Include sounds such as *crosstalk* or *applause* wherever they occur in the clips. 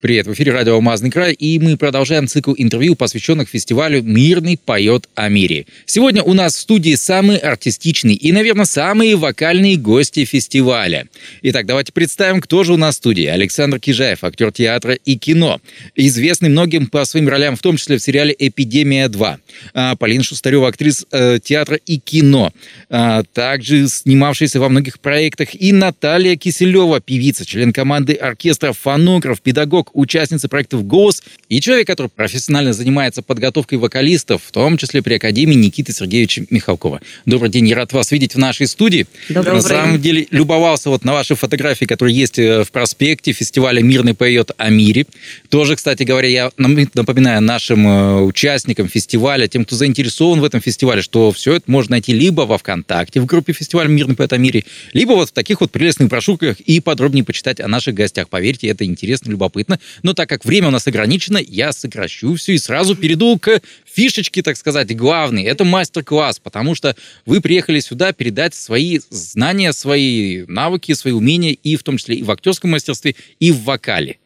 Привет, в эфире радио «Алмазный край», и мы продолжаем цикл интервью, посвященных фестивалю «Мирный поет о мире». Сегодня у нас в студии самые артистичные и, наверное, самые вокальные гости фестиваля. Итак, давайте представим, кто же у нас в студии. Александр Кижаев, актер театра и кино, известный многим по своим ролям, в том числе в сериале «Эпидемия 2». А, Полина Шустарева, актриса э, театра и кино, а, также снимавшаяся во многих проектах. И Наталья Киселева, певица, член команды оркестра «Фонограф», педагог, участница проектов «Голос» и человек, который профессионально занимается подготовкой вокалистов, в том числе при Академии Никиты Сергеевича Михалкова. Добрый день, я рад вас видеть в нашей студии. Добрый На самом деле, любовался вот на ваши фотографии, которые есть э, в проспекте фестиваля «Мирный поет о мире». Тоже, кстати говоря, я напоминаю нашим э, участникам фестиваля, тем, кто заинтересован в этом фестивале, что все это можно найти либо во ВКонтакте в группе фестиваля «Мирный поет о мире», либо вот в таких вот прелестных брошюрках и подробнее почитать о наших гостях. Поверьте, это интересно, любопытно. Но так как время у нас ограничено, я сокращу все и сразу перейду к фишечке, так сказать, главной. Это мастер-класс, потому что вы приехали сюда передать свои знания, свои навыки, свои умения, и в том числе и в актерском мастерстве, и в вокале.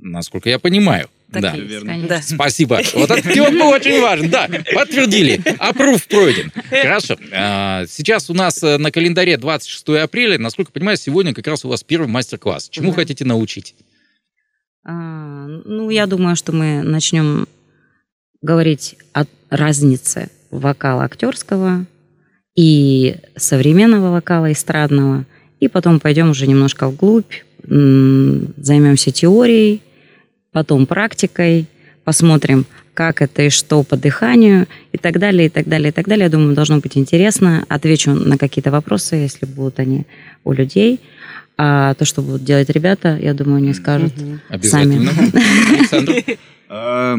Насколько я понимаю. Так да. есть, конечно. Да. Спасибо. Вот этот был очень важен. Да, подтвердили. Аппрув пройден. Хорошо. А, Сейчас у нас э, на календаре 26 апреля. Насколько я понимаю, сегодня как раз у вас первый мастер-класс. Чему Да. хотите научить? А, ну, я думаю, что мы начнем говорить о разнице вокала актерского и современного вокала эстрадного, и потом пойдем уже немножко вглубь, займемся теорией, потом практикой, посмотрим, как это и что по дыханию, и так далее, и так далее, и так далее. Я думаю, должно быть интересно. Отвечу на какие-то вопросы, если будут они у людей. А то, что будут делать ребята, я думаю, они скажут сами. *laughs* Александр? А,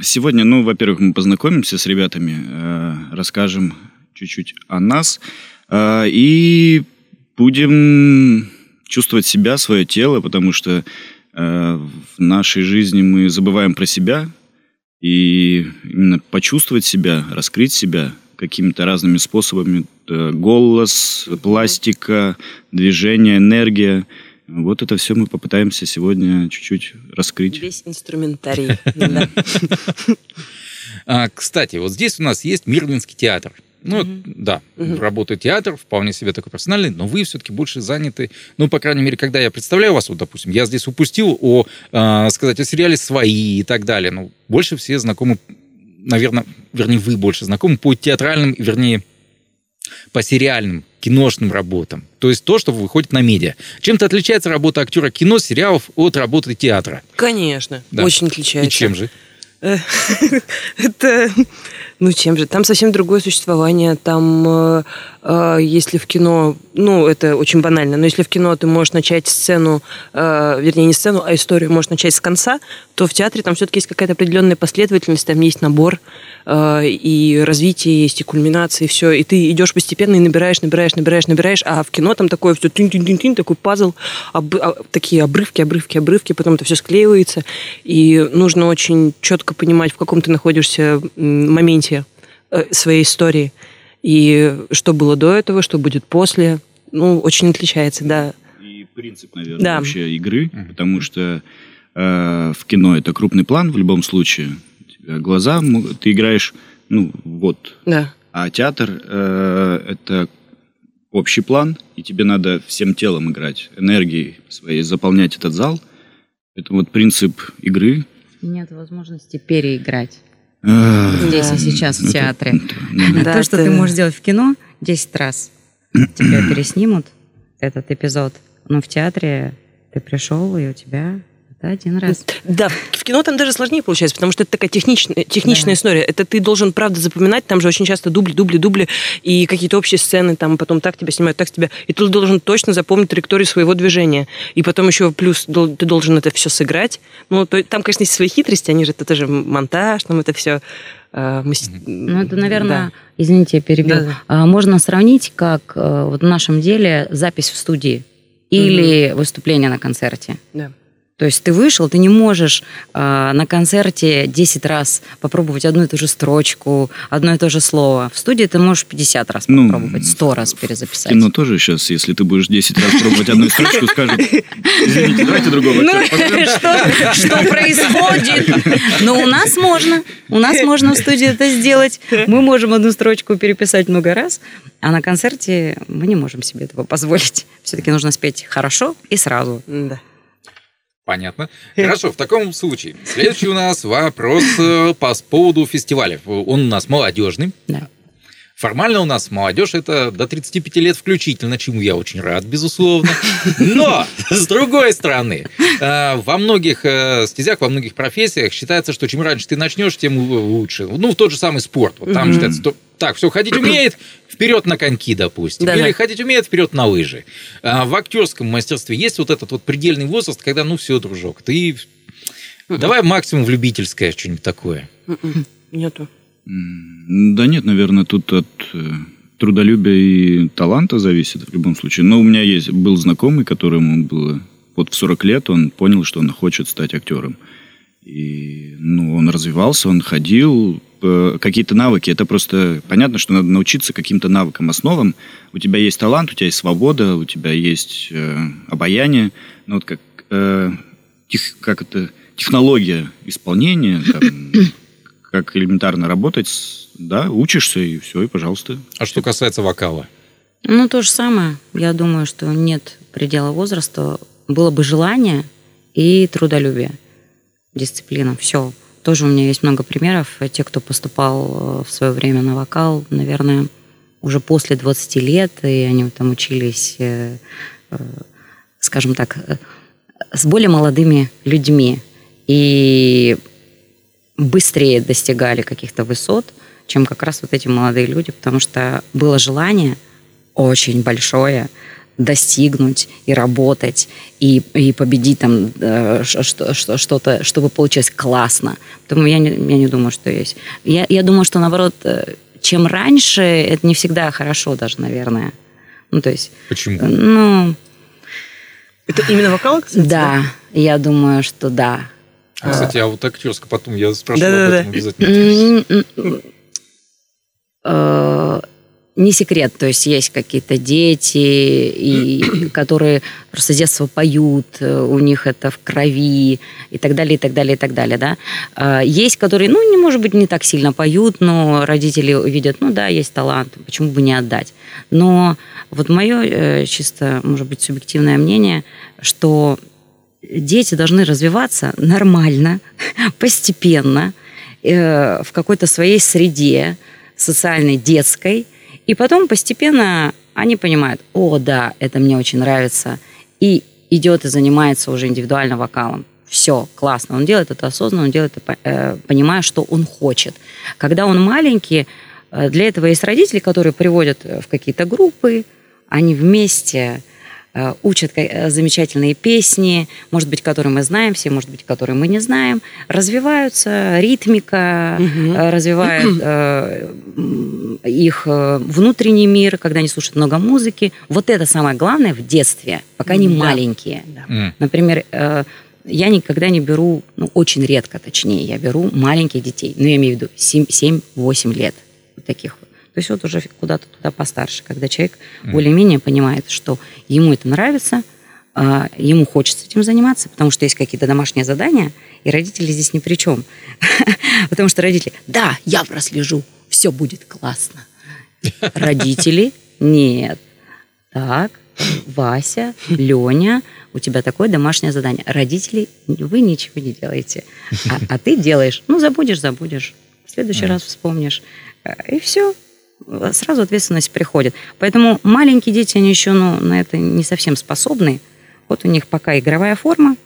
Сегодня, ну, во-первых, мы познакомимся с ребятами, э, расскажем чуть-чуть о нас э, и будем чувствовать себя, свое тело, потому что в нашей жизни мы забываем про себя, и именно почувствовать себя, раскрыть себя какими-то разными способами. э, Голос, пластика, движение, энергия. Вот это все мы попытаемся сегодня чуть-чуть раскрыть. Весь инструментарий. *laughs* А, Кстати, вот здесь у нас есть Мирлинский театр. Ну, Мгм. да, Мгм. работает театр, вполне себе такой профессиональный, но вы все-таки больше заняты, ну, по крайней мере, когда я представляю вас, вот, допустим, я здесь упустил о, а, сказать, о сериале «Свои» и так далее, ну, больше все знакомы, наверное, вернее, вы больше знакомы по театральным, вернее, по сериальным, киношным работам. То есть то, что выходит на медиа. Чем-то отличается работа актера кино, сериалов от работы театра. Конечно, Да. очень И отличается. чем же? Э, *laughs* Это, ну чем же, там совсем другое существование. Там, э, э, если в кино, ну это очень банально, но если в кино ты можешь начать сцену, э, вернее не сцену, а историю можешь начать с конца, то в театре там все-таки есть какая-то определенная последовательность, там есть набор э, и развитие есть, и кульминация, и все. И ты идешь постепенно и набираешь, набираешь, набираешь, набираешь, а в кино там такое все тин-тин-тин-тин, такой пазл, об- а, такие обрывки, обрывки, обрывки, потом это все склеивается, и нужно очень четко понимать, в каком ты находишься моменте своей истории, и что было до этого, что будет после. Ну, очень отличается, да. И принцип, наверное, Да. вообще игры, потому что э, в кино это крупный план в любом случае. У тебя глаза, ты играешь, ну, вот. Да. А театр э, это общий план, и тебе надо всем телом играть, энергией своей заполнять этот зал. Это вот принцип игры. Нет возможности переиграть Э, здесь и сейчас в театре. Да, То, что ты можешь сделать в кино 10 раз, тебя переснимут этот эпизод, но в театре ты пришел, и у тебя это один раз. Да, в кино там даже сложнее получается, потому что это такая техничная, техничная Да. история. Это ты должен, правда, запоминать, там же очень часто дубли, дубли, дубли, и какие-то общие сцены, там потом так тебя снимают, так тебя, и ты должен точно запомнить траекторию своего движения. И потом еще плюс ты должен это все сыграть. Ну, то, там, конечно, есть свои хитрости, они же, это тоже монтаж, там это все... Ну, это, наверное, извините, я перебил. Да-да. А, Можно сравнить, как э, вот в нашем деле запись в студии или выступление на концерте. Да. То есть ты вышел, ты не можешь э, на концерте 10 раз попробовать одну и ту же строчку, одно и то же слово. В студии ты можешь 50 раз Ну, попробовать, 100 раз перезаписать. кино тоже сейчас, если ты будешь 10 раз пробовать одну строчку, скажут, извините, давайте другого Ну, актера *laughs* позовем». что, что происходит? Но у нас можно. У нас можно в студии это сделать. Мы можем одну строчку переписать много раз, а на концерте мы не можем себе этого позволить. Все-таки нужно спеть хорошо и сразу. Да. Понятно. Хорошо, в таком случае. Следующий у нас вопрос э, по поводу фестиваля. Он у нас молодежный. Да. Формально у нас молодежь это до 35 лет включительно, чему я очень рад, безусловно. Но, с другой стороны, э, во многих э, стезях, во многих профессиях считается, что чем раньше ты начнешь, тем лучше. Ну, тот же самый спорт. Вот там считается, что так, все, ходить умеет, вперед на коньки, допустим. Да-да. Или ходить умеет, вперед на лыжи. А в актерском мастерстве есть вот этот вот предельный возраст, когда, ну, все, дружок, ты... Давай максимум в любительское что-нибудь такое. М-м, Нету. Да нет, наверное, тут от э, трудолюбия и таланта зависит в любом случае. Но у меня есть был знакомый, которому было вот в 40 лет, он понял, что он хочет стать актером. И ну, он развивался, он ходил, какие-то навыки. Это просто понятно, что надо научиться каким-то навыкам, основам. У тебя есть талант, у тебя есть свобода, у тебя есть э, обаяние. Но вот как, э, тех- как это, технология исполнения, там, *coughs* как элементарно работать, с- да, учишься и все, и пожалуйста. А что касается вокала? Ну, то же самое. Я думаю, что нет предела возраста. Было бы желание и трудолюбие, дисциплина. Все. Тоже у меня есть много примеров. Те, кто поступал э, в свое время на вокал, наверное, уже после 20 лет, и они там учились, э, э, скажем так, с более молодыми людьми. И быстрее достигали каких-то высот, чем как раз вот эти молодые люди, потому что было желание очень большое достигнуть и работать и, и победить там э, ш- что- что- что-то, чтобы получилось классно. Поэтому я не, я не думаю, что есть. Я, я думаю, что наоборот, э, чем раньше, это не всегда хорошо даже, наверное. Ну, то есть, Почему? э, ну, Это именно вокал, кстати? да, я думаю, что да. А, кстати, а вот актерская потом я спрошу Да-да-да. об этом обязательно. Не секрет, то есть есть какие-то дети, и, *clears throat* которые просто с детства поют, э, у них это в крови, и так далее, и так далее, и так далее, да. А Есть, которые, ну, не, может быть, не так сильно поют, но родители видят, ну да, есть талант, почему бы не отдать. Но вот мое э, чисто, может быть, субъективное мнение, что дети должны развиваться нормально, *laughs* постепенно, э, в какой-то своей среде, социальной, детской, и потом постепенно они понимают, о, да, это мне очень нравится, и идет и занимается уже индивидуально вокалом. Все, классно. Он делает это осознанно, он делает это, э, понимая, что он хочет. Когда он маленький, э, для этого есть родители, которые приводят э, в какие-то группы, они вместе учат ка- э, замечательные песни, может быть, которые мы знаем все, может быть, которые мы не знаем, развиваются, ритмика э, развивает *clears throat* э, их э, внутренний мир, когда они слушают много музыки. Вот это самое главное в детстве, пока они Да. маленькие. М. Например, э, я никогда не беру, ну, очень редко, точнее, я беру маленьких детей, ну, я имею в виду 7-8 лет, таких. То есть вот уже куда-то туда постарше, когда человек более-менее понимает, что ему это нравится, а, ему хочется этим заниматься, потому что есть какие-то домашние задания, и родители здесь ни при чем. *laughs* Потому что родители, да, я прослежу, все будет классно. Родители, нет. Так, Вася, Леня, у тебя такое домашнее задание. Родители, вы ничего не делаете. А, а ты делаешь. Ну, забудешь, забудешь. В следующий раз вспомнишь. Э, И все. Сразу ответственность приходит. Поэтому маленькие дети, они еще ну, на это не совсем способны. Вот у них пока игровая форма,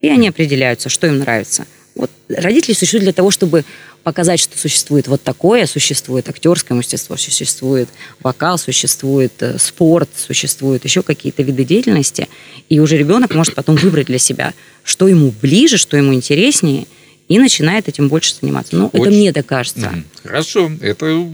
и они определяются, что им нравится. Вот родители существуют для того, чтобы показать, что существует вот такое, существует актерское мастерство, существует вокал, существует э, спорт, существуют еще какие-то виды деятельности, и уже ребенок может потом выбрать для себя, что ему ближе, что ему интереснее, и начинает этим больше заниматься. Ну, это мне так кажется. Хорошо, это...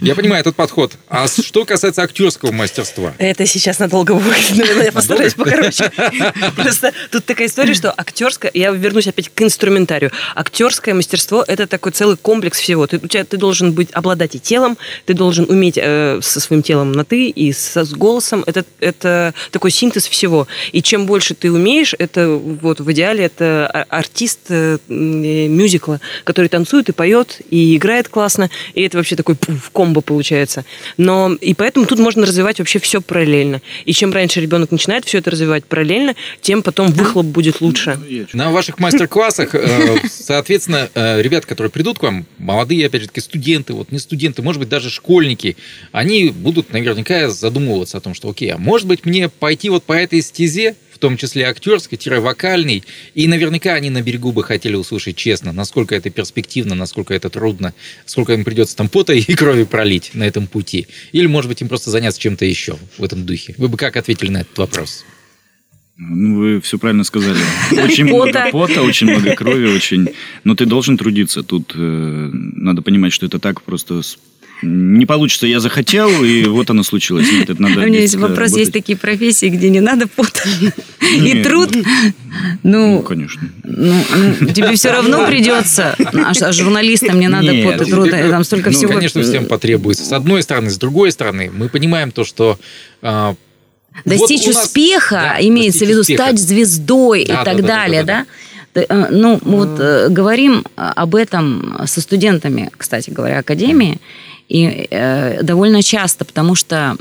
Я понимаю этот подход. А что касается актерского мастерства? Это сейчас надолго будет, *laughs* наверное, я постараюсь покороче. *laughs* Просто тут такая история, что актерское, я вернусь опять к инструментарию. Актерское мастерство – это такой целый комплекс всего. Ты, у тебя, ты должен быть, обладать и телом, ты должен уметь э, со своим телом на «ты» и со, с голосом. Это, это такой синтез всего. И чем больше ты умеешь, это вот в идеале это а- артист э, мюзикла, который танцует и поет, и играет классно, и это вообще такой пуф, комбо получается. Но и поэтому тут можно развивать вообще все параллельно. И чем раньше ребенок начинает все это развивать параллельно, тем потом выхлоп будет лучше. На ваших мастер-классах, э, соответственно, э, ребята, которые придут к вам, молодые, опять же таки, студенты, вот не студенты, может быть, даже школьники, они будут наверняка задумываться о том, что, окей, а может быть мне пойти вот по этой стезе, в том числе актерской-вокальной, и наверняка они на берегу бы хотели услышать честно, насколько это перспективно, насколько это трудно, сколько им придется там пота *laughs* и крови пролить на этом пути. Или, может быть, им просто заняться чем-то еще в этом духе. Вы бы как ответили на этот вопрос? Ну, вы все правильно сказали. *laughs* Очень много Пота. пота, очень много крови, очень... Но ты должен трудиться. Тут э, надо понимать, что это так просто... Не получится, я захотел, и вот оно случилось. Нет, это надо А у меня есть э, вопрос, есть работать. такие профессии, где не надо пота и Нет, труд. Ну, Ну, конечно. ну, ну, тебе все равно придется. А, а журналистам не надо пот и труд, и там столько Ну, всего. конечно, всем потребуется. С одной стороны, с другой стороны, мы понимаем то, что а, Достичь вот у нас- успеха, Да, имеется в виду успеха. стать звездой Да, и да, так да, да, далее, да, да? Т- э, Ну, мы вот э, говорим об этом со студентами, кстати говоря, академии, и э, довольно часто, потому что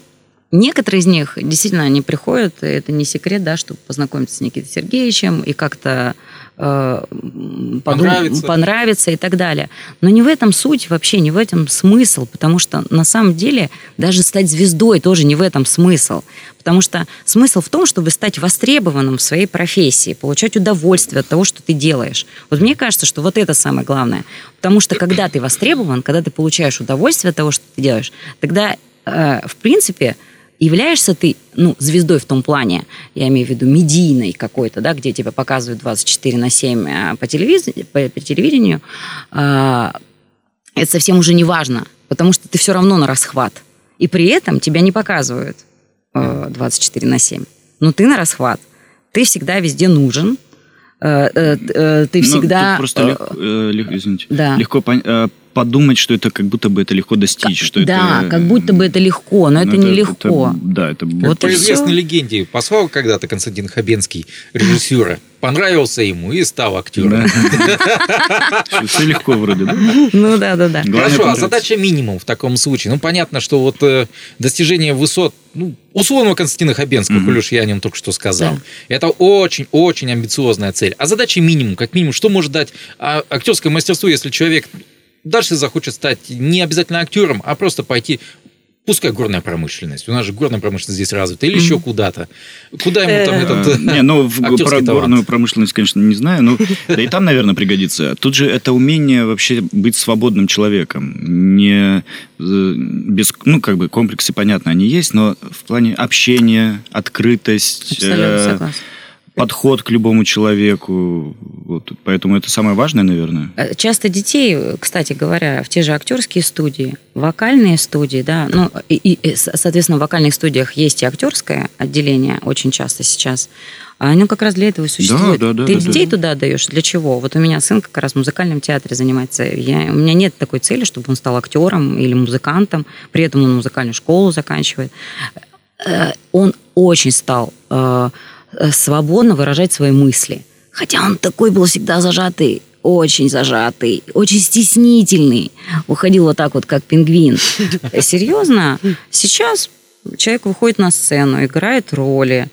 некоторые из них действительно они приходят, и это не секрет, да, чтобы познакомиться с Никитой Сергеевичем и как-то подум- Понравится. понравится и так далее. Но не в этом суть вообще, не в этом смысл, потому что на самом деле даже стать звездой тоже не в этом смысл. Потому что смысл в том, чтобы стать востребованным в своей профессии, получать удовольствие от того, что ты делаешь. Вот мне кажется, что вот это самое главное. Потому что когда ты востребован, когда ты получаешь удовольствие от того, что ты делаешь, тогда, э, в принципе, являешься ты, ну, звездой в том плане, я имею в виду медийной какой-то, да, где тебя показывают 24 на 7 э, по, телевиз- по, по телевидению, а, это совсем уже не важно, потому что ты все равно на расхват. И при этом тебя не показывают э, 24 на 7. Но ты на расхват. Ты всегда везде нужен. Э, э, э, Ты Ну, всегда... тут просто э, легко, э, лег- извините, да. легко пон- э, подумать, что это как будто бы это легко достичь. Что да, это, как будто бы это легко, но ну, это нелегко. да, это... Как Вот по известной всё. легенде, послал когда-то Константин Хабенский режиссера, понравился ему и стал актером. *laughs* Все легко вроде, да? Ну да, да, да. Хорошо, а задача минимум в таком случае. Ну, понятно, что вот э, достижение высот, ну, условного Константина Хабенского, коль уж я о нем только что сказал, это очень-очень амбициозная цель. А задача минимум, как минимум, что может дать а, актерское мастерство, если человек дальше захочет стать не обязательно актером, а просто пойти Пускай горная промышленность. У нас же горная промышленность здесь развита. Или еще куда-то. Куда ему там Э, этот... Э, Не, ну, про горную промышленность, конечно, не знаю, но да и там, наверное, пригодится. Тут же это умение вообще быть свободным человеком. Не э, без, ну, как бы комплексы, понятно, они есть, но в плане общения, открытость, Абсолютно э, согласна. Подход к любому человеку. Вот, поэтому это самое важное, наверное. Э, Часто детей, кстати говоря, в те же актерские студии, вокальные студии, да, ну, и, и, и, со- соответственно, в вокальных студиях есть и актерское отделение очень часто сейчас. А оно как раз для этого существует. да, да, Ты да, детей да. туда даешь. Для чего? Вот у меня сын как раз в музыкальном театре занимается. Я, у меня нет такой цели, чтобы он стал актером или музыкантом. При этом он музыкальную школу заканчивает. Э, Он очень стал э, свободно выражать свои мысли. Хотя он такой был всегда зажатый, очень зажатый, очень стеснительный. Уходил вот так вот, как пингвин. Э, Серьезно, сейчас человек выходит на сцену, играет роли,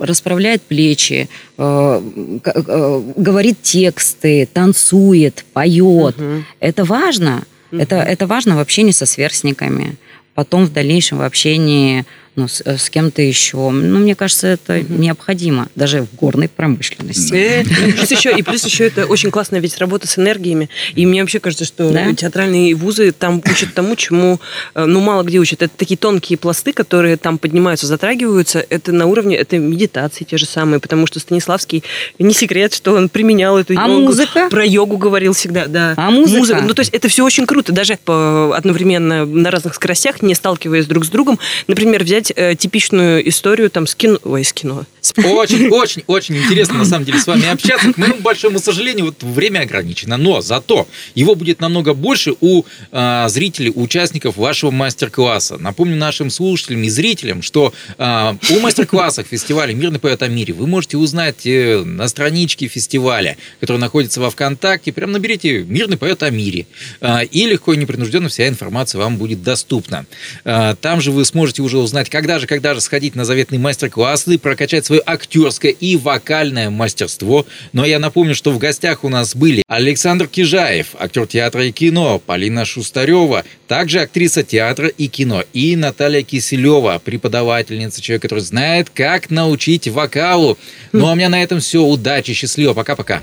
расправляет плечи, э, э, говорит тексты, танцует, поет. Это важно. Это, это важно в общении со сверстниками. Потом в дальнейшем в общении ну, с, с кем-то еще. Ну, мне кажется, это mm-hmm. необходимо, даже в горной промышленности. Э, плюс еще, и плюс еще это очень классная ведь работа с энергиями. И мне вообще кажется, что да? театральные вузы там учат тому, чему, э, ну, мало где учат. Это такие тонкие пласты, которые там поднимаются, затрагиваются. Это на уровне, это медитации те же самые, потому что Станиславский, не секрет, что он применял эту а йогу. музыка? Про йогу говорил всегда, да. А музыка? музыка? Ну, то есть это все очень круто. Даже одновременно на разных скоростях, не сталкиваясь друг с другом. Например, взять э, типичную историю там с кино... Ой, с кино. Очень, *laughs* очень, очень интересно на самом деле с вами общаться. К моему большому сожалению, вот время ограничено. Но зато его будет намного больше у э, зрителей, у участников вашего мастер-класса. Напомню нашим слушателям и зрителям, что э, у мастер-классах фестиваля «Мирный поэт о мире» вы можете узнать э, на страничке фестиваля, который находится во ВКонтакте. Прям наберите «Мирный поэт о мире». Э, и легко и непринужденно вся информация вам будет доступна. Э, там же вы сможете уже узнать, когда же, когда же сходить на заветный мастер-класс и прокачать свое актерское и вокальное мастерство. Но я напомню, что в гостях у нас были Александр Кижаев, актер театра и кино, Полина Шустарева, также актриса театра и кино, и Наталья Киселева, преподавательница, человек, который знает, как научить вокалу. Ну а у меня на этом все. Удачи, счастливо, пока-пока.